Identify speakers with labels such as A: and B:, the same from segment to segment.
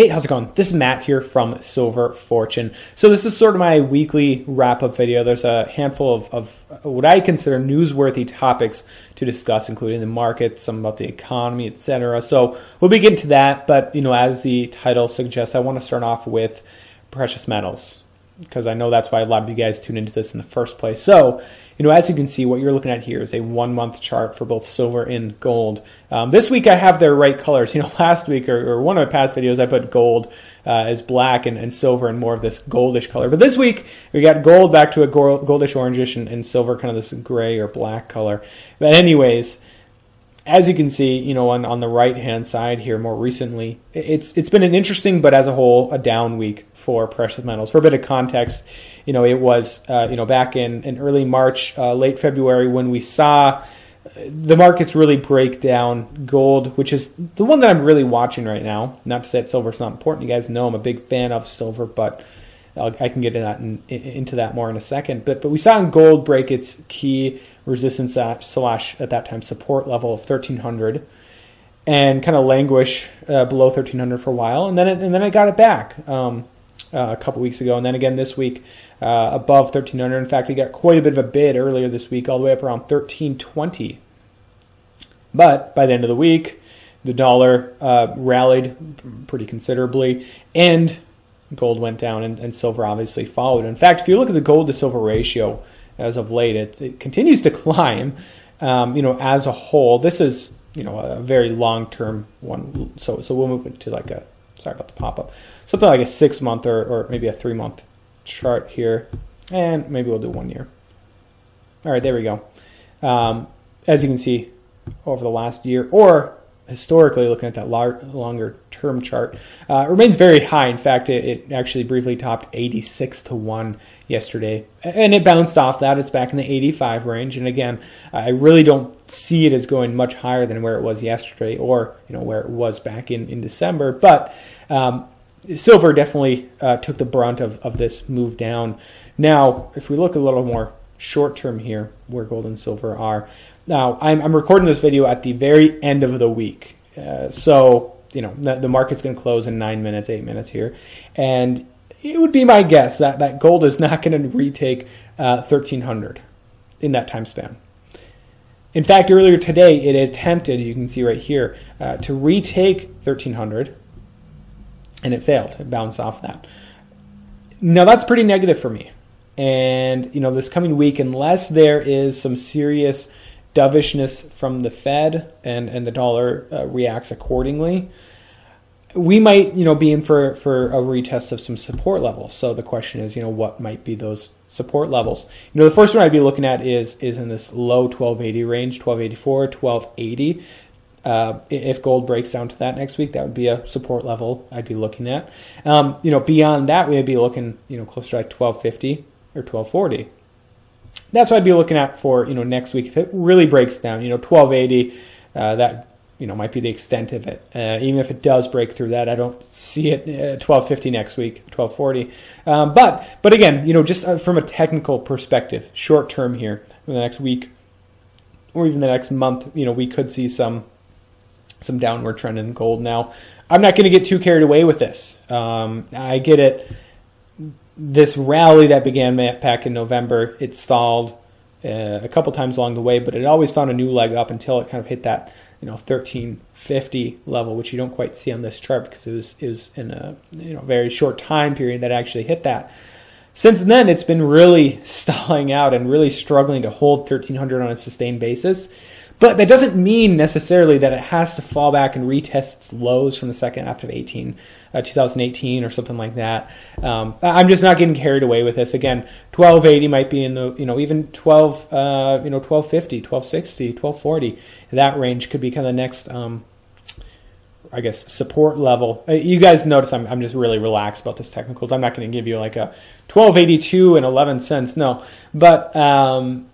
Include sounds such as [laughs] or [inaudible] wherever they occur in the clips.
A: Hey, how's it going? This is Matt here from Silver Fortune. So this is sort of my weekly wrap-up video. There's a handful of, of, what I consider newsworthy topics to discuss, including the market, some about the economy, etc. So we'll be getting to that, but you know, as the title suggests, I want to start off with precious metals because I know that's why a lot of you guys tune into this in the first place. So, you know, as you can see, what you're looking at here is a one month chart for both silver and gold. Um, this week I have their right colors. [laughs] You know, last week or, or one of my past videos, I put gold uh, as black and, and, silver and more of this goldish color. But this week we got gold back to a goldish orangish and, and silver kind of this gray or black color. But anyways, as you can see, you know, on, on the right hand side here more recently, it's it's been an interesting, but as a whole, a down week for precious metals. For a bit of context, you know, it was uh, you know back in, in early March, uh, late February when we saw the markets really break down gold, which is the one that I'm really watching right now. Not to say that silver's not important. You guys know I'm a big fan of silver, but i can get into that, in, into that more in a second. But but we saw gold break its key resistance at, slash at that time support level of 1300 and kind of languish uh, below 1300 for a while, and then it, and then I got it back um, uh, a couple weeks ago, and then again this week uh, above 1300. In fact, we got quite a bit of a bid earlier this week, all the way up around 1320. But by the end of the week, the dollar uh, rallied pretty considerably, and gold went down, and, and silver obviously followed. In fact, if you look at the gold to silver ratio as of late. It, it continues to [laughs] climb, um, you know, as a whole. This is, you know, a very long term one. So, so we'll move into like a, sorry about the pop up, something like a six month or, or maybe a three month chart here. And maybe we'll do one year. All right, there we go. Um, as you can see, over the last year, or historically looking at that longer term chart, uh, remains very high. In fact, it, it, actually briefly topped 86 to 1 yesterday, and it bounced off that. It's back in the 85 range. And again, I really don't see it as going much higher than where it was yesterday or you know where it was back in, in December. But um, silver definitely uh, took the brunt of, of this move down. Now, if we look a little more short term here, where gold and silver are, now, I'm, I'm recording this video at the very end of the week. Uh, so, you know, the, the market's going to close in nine minutes, eight minutes here. And it would be my guess that, that gold is [laughs] not going to retake uh, 1300 in that time span. In fact, earlier today, it attempted, you can see right here, uh, to retake 1300, and it failed. It bounced off that. Now, that's pretty negative for me. And, you know, this coming week, unless there is some serious dovishness from the Fed and, and the dollar uh, reacts accordingly, we might, you know, be in for, for a retest of some support levels. So the question is, you know, what might be those support levels? You know, the first one I'd be looking at is is in this low 1280 range, 1284, 1280. Uh, if gold breaks down to that next week, that would be a support level I'd be looking at. Um, you know, beyond that, we'd be looking, you know, closer to like 1250 or 1240 that's what I'd be looking at for you know next week if it really breaks down. You know, 1280 uh, that you know might be the extent of it. Uh, even if it does break through that, I don't see it uh, 1250 next week, 1240. Um, but but again, you know, just uh, from a technical perspective, short term here, in the next week or even the next month, you know, we could see some some downward trend in gold. Now, I'm not going to get too carried away with this. Um, I get it this rally that began back in November, it stalled uh, a couple times along the way, but it always found a new leg up until it kind of hit that you know 1350 level, which you don't quite see on this chart because it was it was in a you know very short time period that actually hit that. Since then, it's been really [laughs] stalling out and really struggling to hold 1300 on a sustained basis. But that doesn't mean necessarily that it has to fall back and retest its lows from the second half of 18, uh, 2018 or something like that. Um, I'm just not getting carried away with this. Again, 1280 might be in the, you know, even 12, uh, you know, 1250, 1260, 1240. That range could be kind of the next, um, I guess support level. Uh, you guys notice I'm I'm just really relaxed about this technicals. I'm not going to give you like a 1282 and 11 cents. No, but um,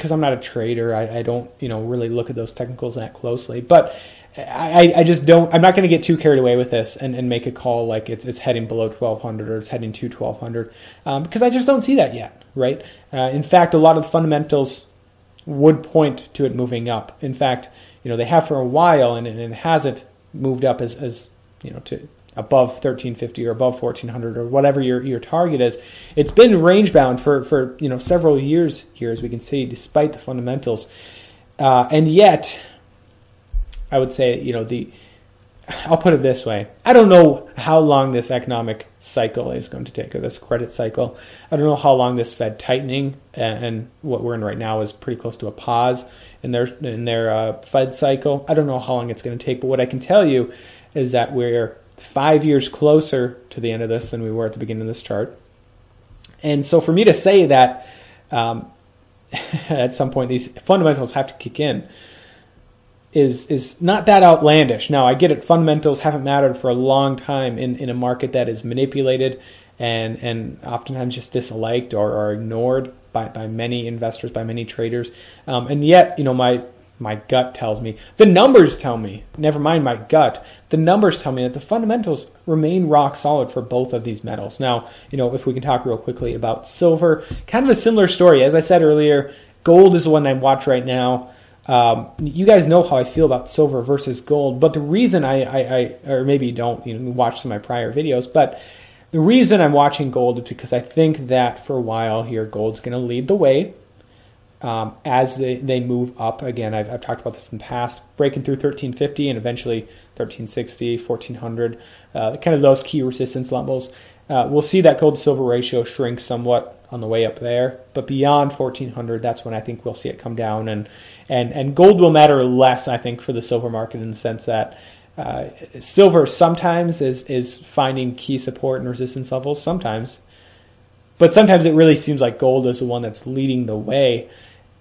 A: because I'm not a trader, I, I, don't you know really look at those technicals that closely. But I, I just don't. I'm not going to get too carried away with this and, and make a call like it's it's heading below 1200 or it's heading to 1200 um, because I just don't see that yet. Right. Uh, in fact, a lot of the fundamentals would point to it moving up. In fact, you know they have for a while and, and it hasn't moved up as, as you know to above 1350 or above 1400 or whatever your, your target is. It's been range bound for, for you know several years here, as we can see, despite the fundamentals. Uh, and yet, I would say you know the I'll put it this way. I don't know how long this economic cycle is going to take, or this credit cycle. I don't know how long this Fed tightening and what we're in right now is pretty close to a pause in their in their uh, Fed cycle. I don't know how long it's going to take, but what I can tell you is that we're five years closer to the end of this than we were at the beginning of this chart. And so, for me to say that um, [laughs] at some point these fundamentals have to kick in is is not that outlandish. Now I get it. Fundamentals haven't mattered for a long time in, in a market that is manipulated and and oftentimes just disliked or, or ignored by, by many investors, by many traders. Um, and yet, you know, my my gut tells me the numbers tell me. Never mind my gut. The numbers tell me that the fundamentals remain rock solid for both of these metals. Now, you know, if we can talk real quickly about silver, kind of a similar story. As I said earlier, gold is the one I watch right now. Um, you guys know how I feel about silver versus gold, but the reason I, I, I, or maybe you don't, you know, watch some of my prior videos, but the reason I'm watching gold is because I think that for a while here, gold's going to lead the way um, as they, they move up. Again, I've, I've, talked about this in the past, breaking through 1350 and eventually 1360, 1400, uh, kind of those key resistance levels. Uh, we'll see that gold to silver ratio shrink somewhat on the way up there. But beyond 1400, that's when I think we'll see it come down. And, and, and gold will matter less, I think, for the silver market in the sense that uh, silver sometimes is, is finding key support and resistance levels, sometimes. But sometimes it really seems like gold is the one that's leading the way.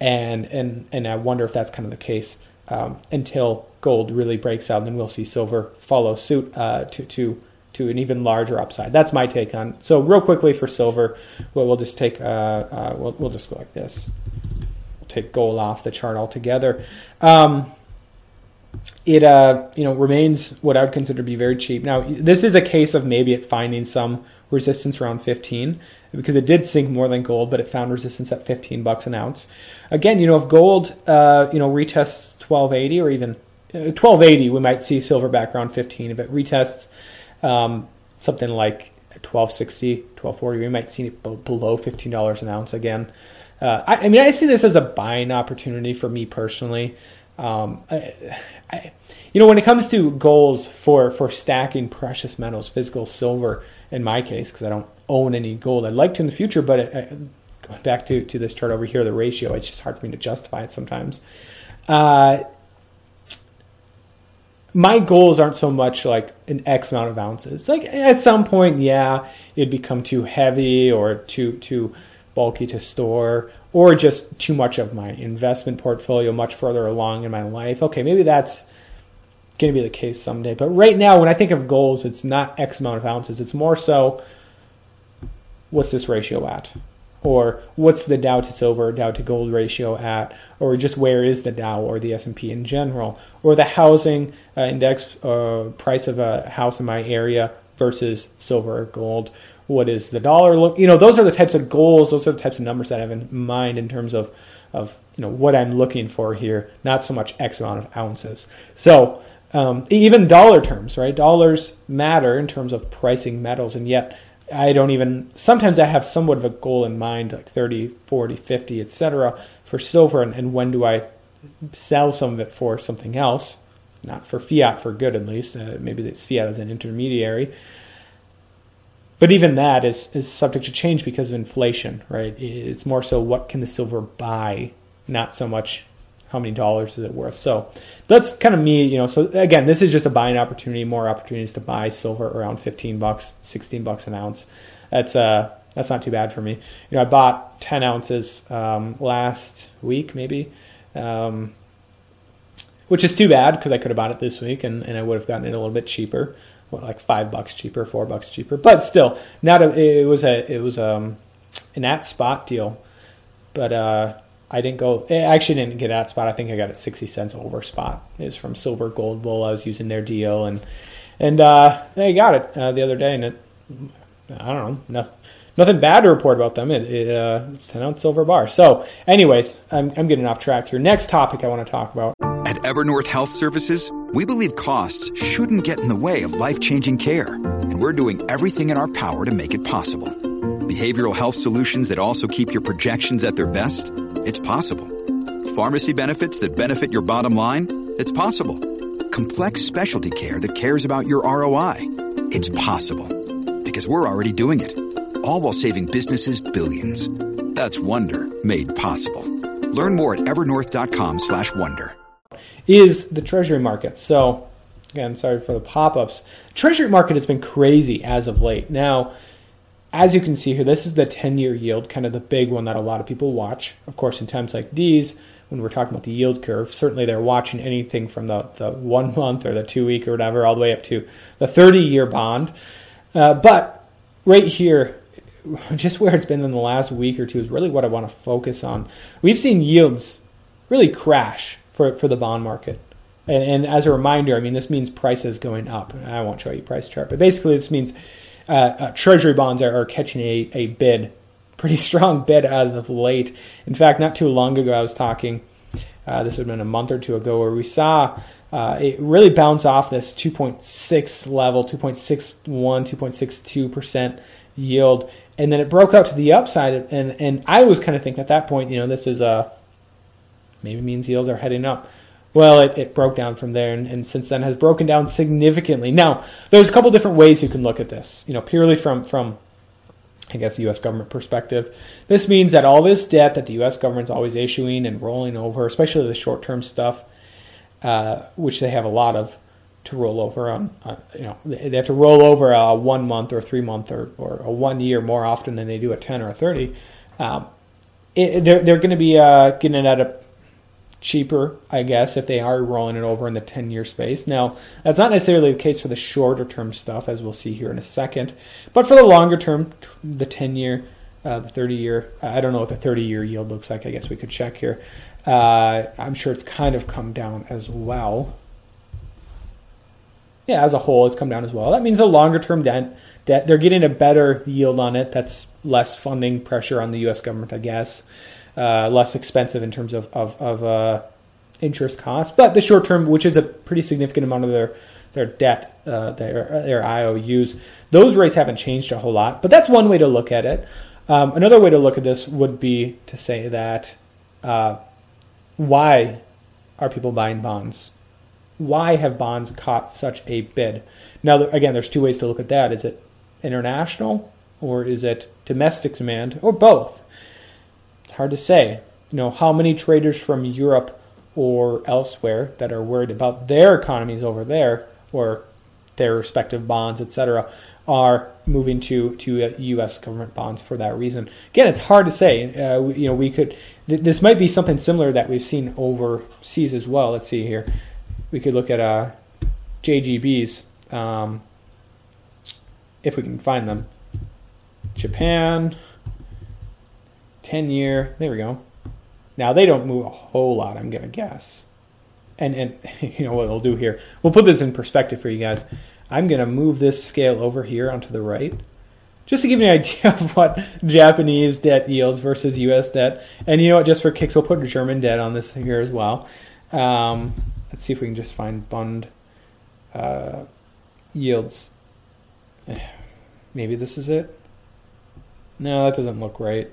A: And, and, and I wonder if that's kind of the case um, until gold really breaks out. And then we'll see silver follow suit uh, to, to to an even larger upside. That's my take on. So real quickly for silver, well, we'll just take uh, uh, we'll, we'll just go like this. We'll take gold off the chart altogether. Um, it uh, you know remains what I would consider to be very cheap. Now this is a case of maybe it finding some resistance around 15 because it did sink more than gold, but it found resistance at 15 bucks an ounce. Again, you know if gold uh, you know retests 1280 or even 1280, uh, we might see silver back around 15. If it retests um, something like 1260, 1240, we might see it below $15 an ounce again. Uh, I, I, mean, I see this as a buying opportunity for me personally. Um, I, I, you know, when it comes to goals for, for stacking precious metals, physical silver, in my case, because I don't own any gold, I'd like to in the future, but it, going back to, to this chart over here, the ratio, it's just hard for me to justify it sometimes. Uh, my goals aren't so much like an X amount of ounces. Like at some point, yeah, it'd become too heavy or too too bulky to store, or just too much of my investment portfolio much further along in my life. Okay, maybe that's going to be the case someday. But right now, when I think of goals, it's not X amount of ounces. It's more so, what's this ratio at? or what's the Dow to silver, Dow to gold ratio at, or just where is the Dow or the S&P in general, or the housing uh, index uh, price of a house in my area versus silver or gold. What is the dollar look? You know, those are the types of goals. Those are the types of numbers that I have in mind in terms of of you know what I'm looking for here. Not so much X amount of ounces. So um, even dollar terms, right? Dollars matter in terms of pricing metals, and yet I don't even sometimes I have somewhat of a goal in mind like 30, 40, 50, etc. for silver and, and, when do I sell some of it for something else, not for fiat for good at least, uh, maybe it's fiat as an intermediary. But even that is is subject to change because of inflation, right? It's more so what can the silver buy, not so much how many dollars is it worth? So that's kind of me, you know. So again, this is just a buying opportunity, more opportunities to buy silver around 15 bucks, 16 bucks an ounce. That's uh that's not too bad for me. You know, I bought 10 ounces um, last week, maybe. Um, which is too bad because I could have bought it this week and, and I would have gotten it a little bit cheaper, what, like five bucks cheaper, four bucks cheaper. But still, not a, it was a it was um an at spot deal, but uh, I didn't go. I actually didn't get at spot. I think I got it sixty cents over spot. It was from Silver Gold Bull. I was using their deal and and uh, I got it uh, the other day and it I don't know nothing nothing bad to report about them. It, it uh, it's ten ounce silver bar. So, anyways, I'm I'm getting off track here. Next topic I want to talk about.
B: At Evernorth Health Services, we believe costs shouldn't get in the way of life changing care, and we're doing everything in our power to make it possible. Behavioral health solutions that also keep your projections at their best? It's possible. Pharmacy benefits that benefit your bottom line? It's possible. Complex specialty care that cares about your ROI? It's possible. Because we're already doing it. All while saving businesses billions. That's Wonder made possible. Learn more at evernorth.com slash wonder.
A: Is the treasury market. So, again, sorry for the pop-ups. Treasury market has been crazy as of late. Now, as you can see here, this is the 10-year yield, kind of the big one that a lot of people watch. Of course, in times like these, when we're talking about the yield curve, certainly they're watching anything from the, the one month or the two week or whatever, all the way up to the 30 year bond. Uh, but right here, [laughs] just where it's been in the last week or two is really what I want to focus on. We've seen yields really crash for, for the bond market. And, and as a reminder, I mean, this means prices going up. I won't show you price chart, but basically this means uh, uh, treasury bonds are, are catching a, a bid pretty [laughs] strong bid as of late. In fact, not too long ago, I was talking, uh, this would have been a month or two ago, where we saw uh, it really bounce off this 2.6 level, 2.61, 2.62% yield. And then it broke out to the upside. And, and I was kind of thinking at that point, you know, this is a, maybe means yields are heading up. Well, it, it broke down from there, and, and, since then has broken down significantly. Now, there's a couple different ways you can look at this. You know, purely from from I guess, a U.S. government perspective. This means that all this debt that the U.S. government's always issuing and rolling over, especially the short-term stuff, uh, which they have a lot of to roll over on, uh, you know, they have to roll over a one month or three month or, or a one year more often than they do a 10 or a 30. Um, it, they're, they're going to be uh, getting at a cheaper, I guess, if they are rolling it over in the 10 year space. Now, that's not necessarily the case for the shorter term stuff, as we'll see here in a second. But for the longer term, the 10 year, uh, the 30 year, I don't know what the 30 year yield looks like. I guess we could check here. Uh, I'm sure it's kind of come down as well. Yeah, as a whole, it's come down as well. That means a longer term debt, debt, they're getting a better yield on it. That's less funding pressure on the U.S. government, I guess uh, less expensive in terms of of, of uh, interest costs. But the short term, which is a pretty significant amount of their their debt, uh, their their IOUs, those rates haven't changed a whole lot. But that's one way to look at it. Um, another way to look at this would be to say that uh, why are people buying bonds? Why have bonds caught such a bid? Now, again, there's two ways to look at that. Is it international or is it domestic demand or both? Hard to say. You know, how many traders from Europe or elsewhere that are worried about their economies over there or their respective bonds, etc., are moving to to U.S. government bonds for that reason. Again, it's hard to say. Uh, you know, we could. Th- this might be something similar that we've seen overseas as well. Let's see here. We could look at uh, JGBs um, if we can find them. Japan, 10 year. There we go. Now they don't move a whole lot, I'm going to guess. And and [laughs] you know what we'll do here? We'll put this in perspective for you guys. I'm going to move this scale over here onto the right. Just to give you an [laughs] idea of what Japanese debt yields versus US debt. And you know what, just for kicks, we'll put German debt on this here as well. Um, let's see if we can just find bond uh, yields. [sighs] Maybe this is it. No, that doesn't look right.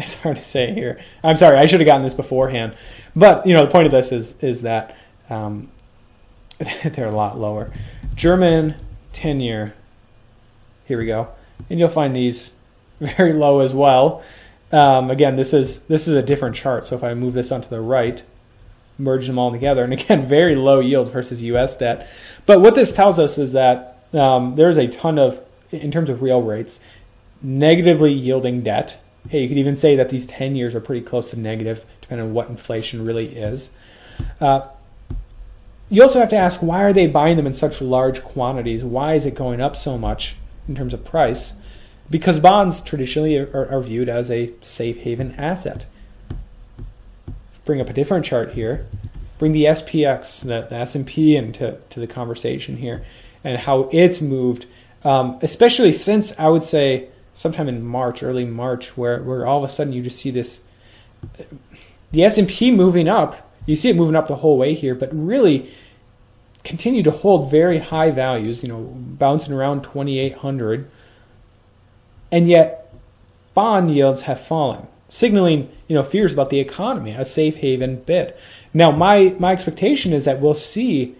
A: [laughs] it's hard to say here. I'm sorry, I should have gotten this beforehand. But you know, the point of this is is that um, [laughs] they're a lot lower. German ten year. Here we go, and you'll find these [laughs] very low as well. Um, again, this is this is a different chart. So if I move this onto the right, merge them all together, and again, very low yield versus U.S. debt. But what this tells us is that um, there's a ton of, in terms of real rates, negatively yielding debt hey, you could even say that these 10 years are pretty close to negative, depending on what inflation really is. Uh, you also have to ask why are they buying them in such large quantities? Why is it going up so much in terms of price? Because bonds traditionally are, are viewed as a safe haven asset. Bring up a different chart here. Bring the SPX, the, the S&P into to the conversation here, and how it's moved, um, especially since I would say sometime in March, early March, where where all of a sudden you just see this the S&P moving up. You see it moving up the whole way here, but really continue to hold very high values, you know, bouncing around 2800. And yet bond yields have fallen, signaling, you know, fears about the economy, a safe haven bid. Now, my my expectation is that we'll see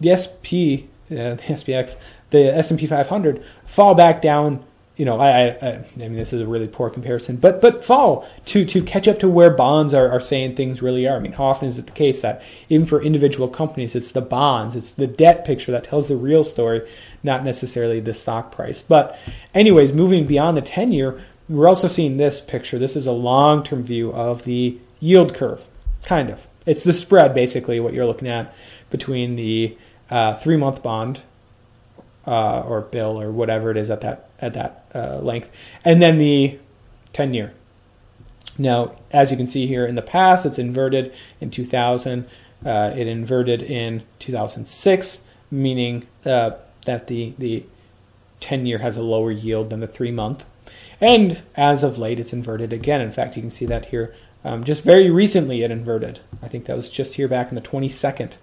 A: the SP, uh, [laughs] the SPX, the S&P 500 fall back down you know, I, I, I mean, this is a really poor comparison, but but fall to to catch up to where bonds are, are saying things really are. I mean, how often is it the case that even for individual companies, it's the bonds, it's the debt picture that tells the real story, not necessarily the stock price. But anyways, moving beyond the ten year, we're also seeing this picture. This is a long term view of the yield curve, kind of. It's the spread basically what you're looking at between the uh, three month bond uh, or bill or whatever it is at that at that uh, length, and then the 10 year. Now, as you can see here in the past, it's inverted in 2000. Uh, it inverted in 2006, meaning uh, that the the 10 year has a lower yield than the three month. And as of late, it's inverted again. In fact, you can see that here. Um, just very recently, it inverted. I think that was just here back in the 22nd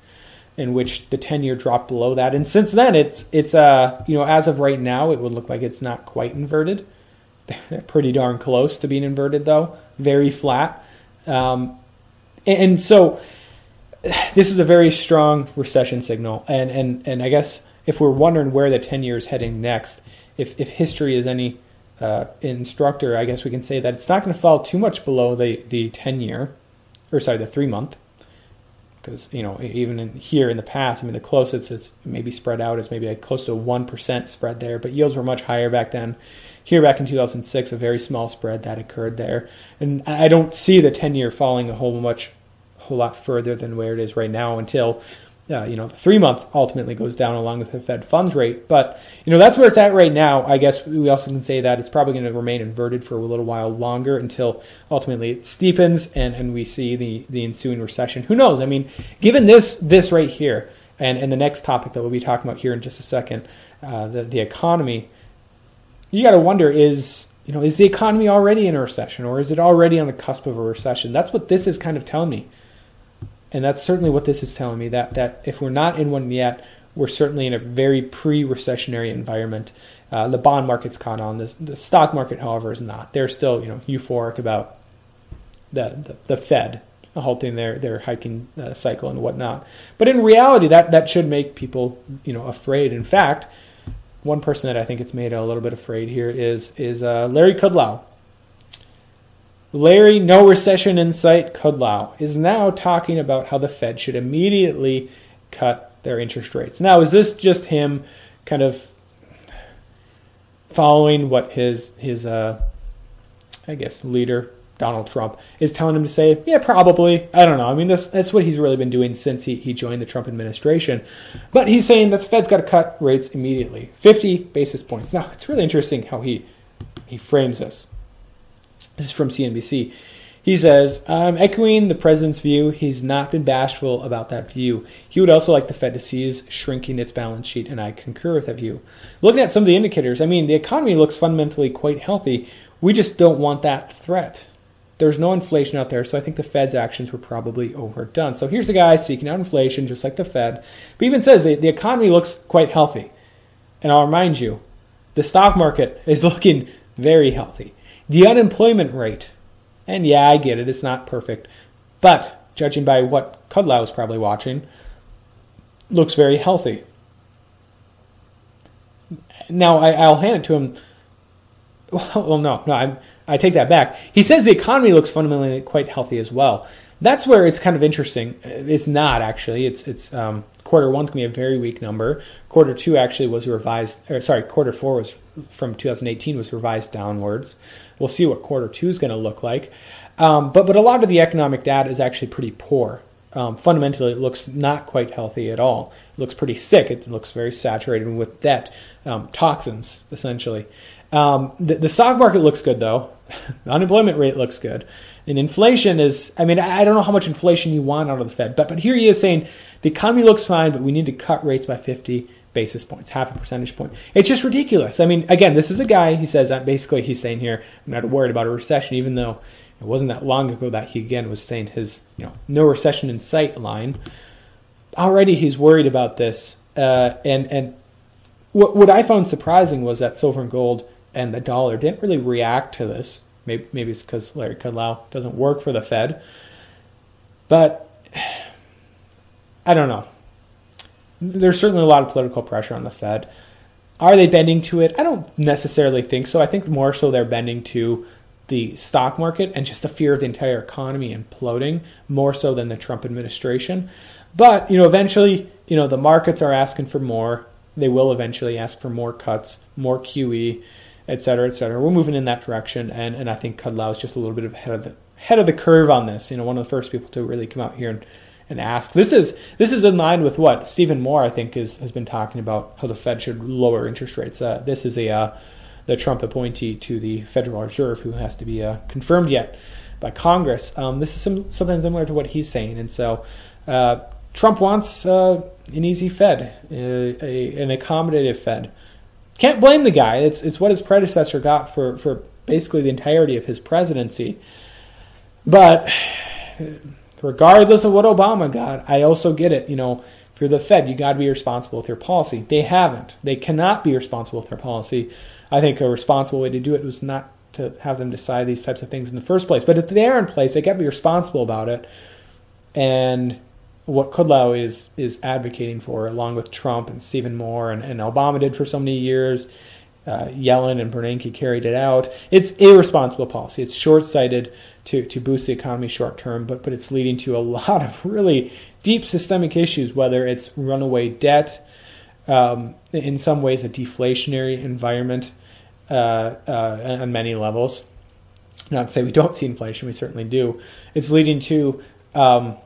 A: in which the 10 year dropped below that. And since then, it's, it's uh, you know, as of right now, it would look like it's not quite inverted. [laughs] They're pretty darn close to being inverted, though, very flat. Um, and, and so [sighs] this is a very strong recession signal. And, and, and I guess if we're wondering where the 10 year is heading next, if, if history is any uh, instructor, I guess we can say that it's not going to fall too much below the, the 10 year, or sorry, the three month because you know even in here in the past, I mean the closest it's maybe spread out is maybe like close to one percent spread there, but yields were much higher back then. Here back in 2006, a very small spread that occurred there, and I don't see the 10 year falling a whole much, whole lot further than where it is right now until uh, you know, the three month ultimately goes down along with the Fed funds rate. But, you know, that's where it's at right now. I guess we also can say that it's probably going to remain inverted for a little while longer until ultimately it steepens and, and we see the, the ensuing recession. Who knows? I mean, given this, this right here, and, and the next topic that we'll be talking about here in just a second, uh, the, the economy, you got to wonder is, you know, is the economy already in a recession or is it already on the cusp of a recession? That's what this is kind of telling me and that's certainly what this is telling me that that if we're not in one yet, we're certainly in a very pre-recessionary environment. Uh, the bond market's caught on this. The stock market, however, is not. They're still you know euphoric about the the, the Fed halting their their hiking uh, cycle and whatnot. But in reality, that that should make people you know afraid. In fact, one person that I think it's made a little bit afraid here is is uh, Larry Kudlow. Larry, no recession in sight, Kudlow, is now talking about how the Fed should immediately cut their interest rates. Now, is this just him kind of following what his his uh, I guess leader Donald Trump is telling him to say? Yeah, probably. I don't know. I mean, that's that's what he's really been doing since he, he joined the Trump administration. But he's saying that the Fed's got to cut rates immediately, 50 basis points. Now, it's really interesting how he he frames this. This is from CNBC. He says, I'm echoing the president's view. He's not been bashful about that view. He would also like the Fed to cease shrinking its balance sheet, and I concur with that view. Looking at some of the indicators, I mean, the economy looks fundamentally quite healthy. We just don't want that threat. There's no inflation out there, so I think the Fed's actions were probably overdone. So here's a guy seeking out inflation, just like the Fed, but he even says the economy looks quite healthy. And I'll remind you, the stock market is [laughs] looking very healthy. The unemployment rate, and yeah, I get it, it's not perfect, but judging by what Kudlow is probably watching, looks very healthy. Now, I, will hand it to him. [laughs] Well, no, no, I, I take that back. He says the economy looks fundamentally quite healthy as well. That's where it's kind of interesting. It's not actually. It's it's um, quarter one's gonna be a very weak number. Quarter two actually was revised. Or sorry, quarter four was from 2018 was revised downwards. We'll see what quarter two is to look like. Um, but but a lot of the economic data is actually pretty poor. Um, fundamentally, it looks not quite healthy at all. It looks pretty sick. It looks very saturated with debt, um, toxins, essentially. Um, the, the, stock market looks good, though. [laughs] the unemployment rate looks good. And inflation is, I mean, I don't know how much inflation you want out of the Fed, but, but here he is saying the economy looks fine, but we need to cut rates by 50 basis points, half a percentage point. It's just ridiculous. I mean, again, this is a guy, he says that basically he's saying here, I'm not worried about a recession, even though it wasn't that long ago that he again was saying his, you know, no recession in sight line. Already he's worried about this. Uh, and, and what, what I found surprising was that silver and gold and the dollar didn't really react to this. Maybe, maybe it's because Larry Kudlow doesn't work for the Fed. But I don't know. There's certainly a lot of political pressure on the Fed. Are they bending to it? I don't necessarily think so. I think more so they're bending to the stock market and just the fear of the entire economy imploding more so than the Trump administration. But, you know, eventually, you know, the markets are asking for more. They will eventually ask for more cuts, more QE, et cetera, et cetera. We're moving in that direction. And, and I think Kudlow is just a little bit ahead of the head of the curve on this. You know, one of the first people to really come out here and, and ask. This is this is in line with what Stephen Moore, I think, is, has been talking about how the Fed should lower interest rates. Uh, this is a uh, the Trump appointee to the Federal Reserve, who has to be uh, confirmed yet by Congress. Um, this is some, something similar to what he's saying, and so uh, Trump wants uh, an easy Fed, a, a, an accommodative Fed. Can't blame the guy. It's it's what his predecessor got for for basically the entirety of his presidency. But regardless of what Obama got, I also get it. You know, if you're the Fed, you got to be responsible with your policy. They haven't. They cannot be responsible with their policy. I think a responsible way to do it was not to have them decide these types of things in the first place. But if they are in place, they got to be responsible about it. And what Kudlow is is advocating for, along with Trump and Stephen Moore and, and Obama did for so many years, uh, Yellen and Bernanke carried it out. It's irresponsible policy. It's short sighted to, to boost the economy short term, but but it's leading to a [laughs] lot of really deep systemic issues. Whether it's runaway debt, um, in some ways a deflationary environment uh, uh, on many levels. Not to say we don't see inflation, we certainly do. It's leading to um,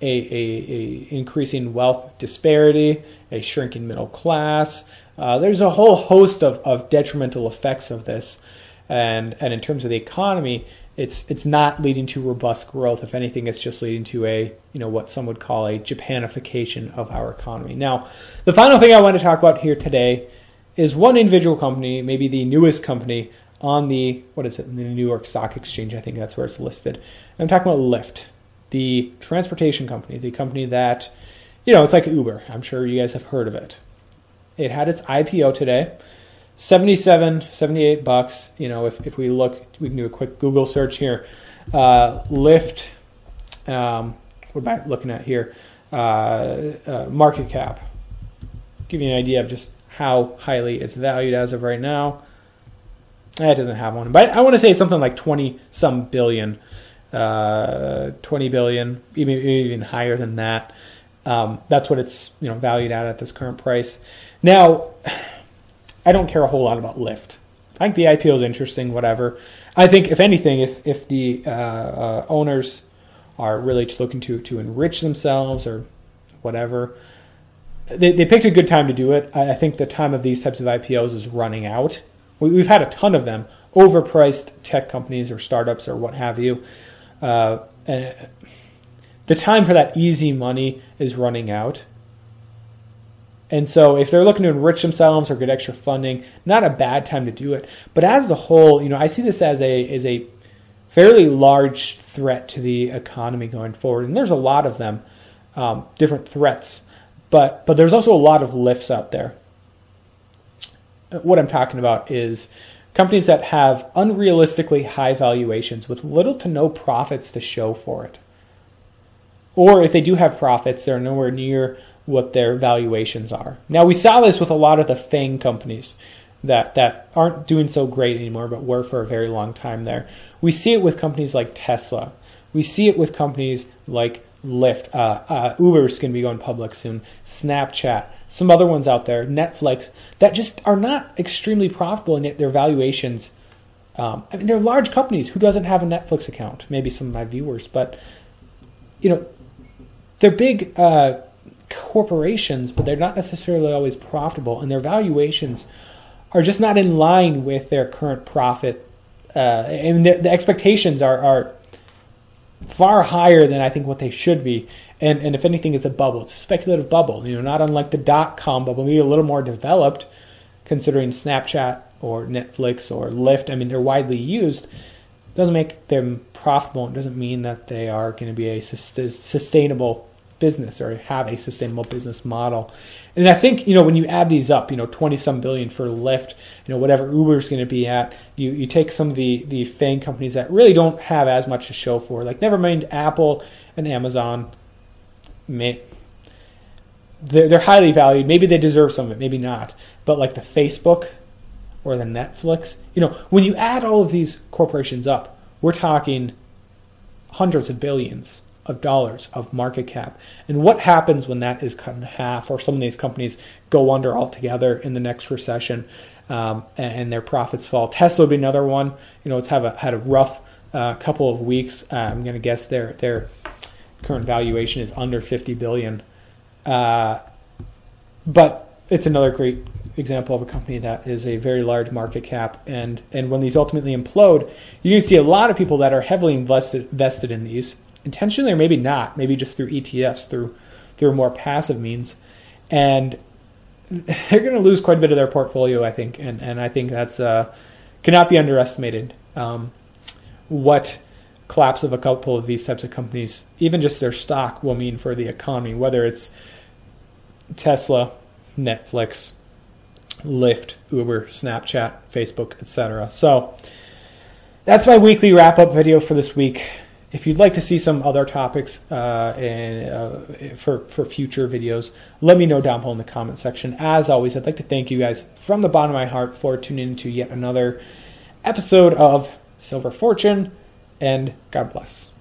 A: a, a, a, increasing wealth disparity, a shrinking middle class. Uh, there's a whole host of, of detrimental effects of this, and and in terms of the economy, it's it's not leading to robust growth. If anything, it's just leading to a you know what some would call a Japanification of our economy. Now, the final thing I want to talk about here today is one individual company, maybe the newest company on the what is it, the New York Stock Exchange. I think that's where it's listed. I'm talking about Lyft, the transportation company, the company that you know it's like Uber. I'm sure you guys have heard of it. It had its IPO today. 77, 78 bucks. You know, if, if we look, we can do a quick Google search here. Uh, Lyft, um, what am I looking at here? Uh, uh, market cap. Give you an idea of just how highly it's valued as of right now. It doesn't have one, but I want to say something like 20 some billion, uh, 20 billion, even, even higher than that. Um, that's what it's you know valued at at this current price. Now, I don't care a whole lot about Lyft. I think the IPO is interesting, whatever. I think, if anything, if if the uh, uh, owners are really looking to to enrich themselves or whatever, they, they picked a good time to do it. I, I think the time of these types of IPOs is running out. We, have had a ton of them, overpriced tech companies or startups or what have you. Uh, the time for that easy money is running out. And so if they're looking to enrich themselves or get extra funding, not a bad time to do it. But as the whole, you know, I see this as a as a fairly large threat to the economy going forward. And there's a lot of them, um, different threats. But but there's also a lot of Lyfts out there. What I'm talking about is companies that have unrealistically high valuations with little to no profits to show for it. Or if they do have profits, they're nowhere near what their valuations are. Now we saw this with a lot of the FANG companies that that aren't doing so great anymore, but were for a very long time there. We see it with companies like Tesla. We see it with companies like Lyft. Uh, uh, Uber's going to be going public soon. Snapchat, some other ones out there, Netflix, that just are not extremely profitable, and yet their valuations. Um, I mean, they're large companies. Who doesn't have a Netflix account? Maybe some of my viewers, but you know, they're big uh, corporations, but they're not necessarily always profitable, and their valuations are just not in line with their current profit. Uh, and the, the expectations are, are far higher than I think what they should be. And, and if anything, it's a bubble. It's a speculative bubble. You know, not unlike the dot com bubble, maybe a little more developed, considering Snapchat or Netflix or Lyft. I mean, they're widely used. It Doesn't make them profitable. It doesn't mean that they are going to be a sustainable business or have a sustainable business model. And I think, you know, when you add these up, you know, 20 some billion for Lyft, you know, whatever Uber's going to be at, you, you take some of the, the FANG companies that really don't have as much to show for, like never mind Apple and Amazon, they're, they're highly valued. Maybe they deserve some of it, maybe not. But like the Facebook or the Netflix, you know, when you add all of these corporations up, we're talking hundreds of billions of dollars of market cap. And what happens when that is cut in half, or some of these companies go under altogether in the next recession, um, and their profits fall? Tesla would be another one. You know, it's have a, had a rough uh, couple of weeks. Uh, I'm going to guess their their current valuation is under 50 billion. Uh, but it's another great example of a company that is a very large market cap and and when these ultimately implode you can see a lot of people that are heavily invested invested in these intentionally or maybe not, maybe just through ETFs, through through more passive means, and [laughs] they're going to lose quite a bit of their portfolio, I think, and and I think that's uh, cannot be underestimated. Um, what collapse of a couple of these types of companies, even just their stock, will mean for the economy, whether it's Tesla, Netflix, Lyft, Uber, Snapchat, Facebook, etc. So that's my weekly wrap up video for this week if you'd like to see some other topics uh, and, uh, for for future videos, let me know down below in the comment section. As always, I'd like to thank you guys from the bottom of my heart for tuning into yet another episode of Silver Fortune, and God bless.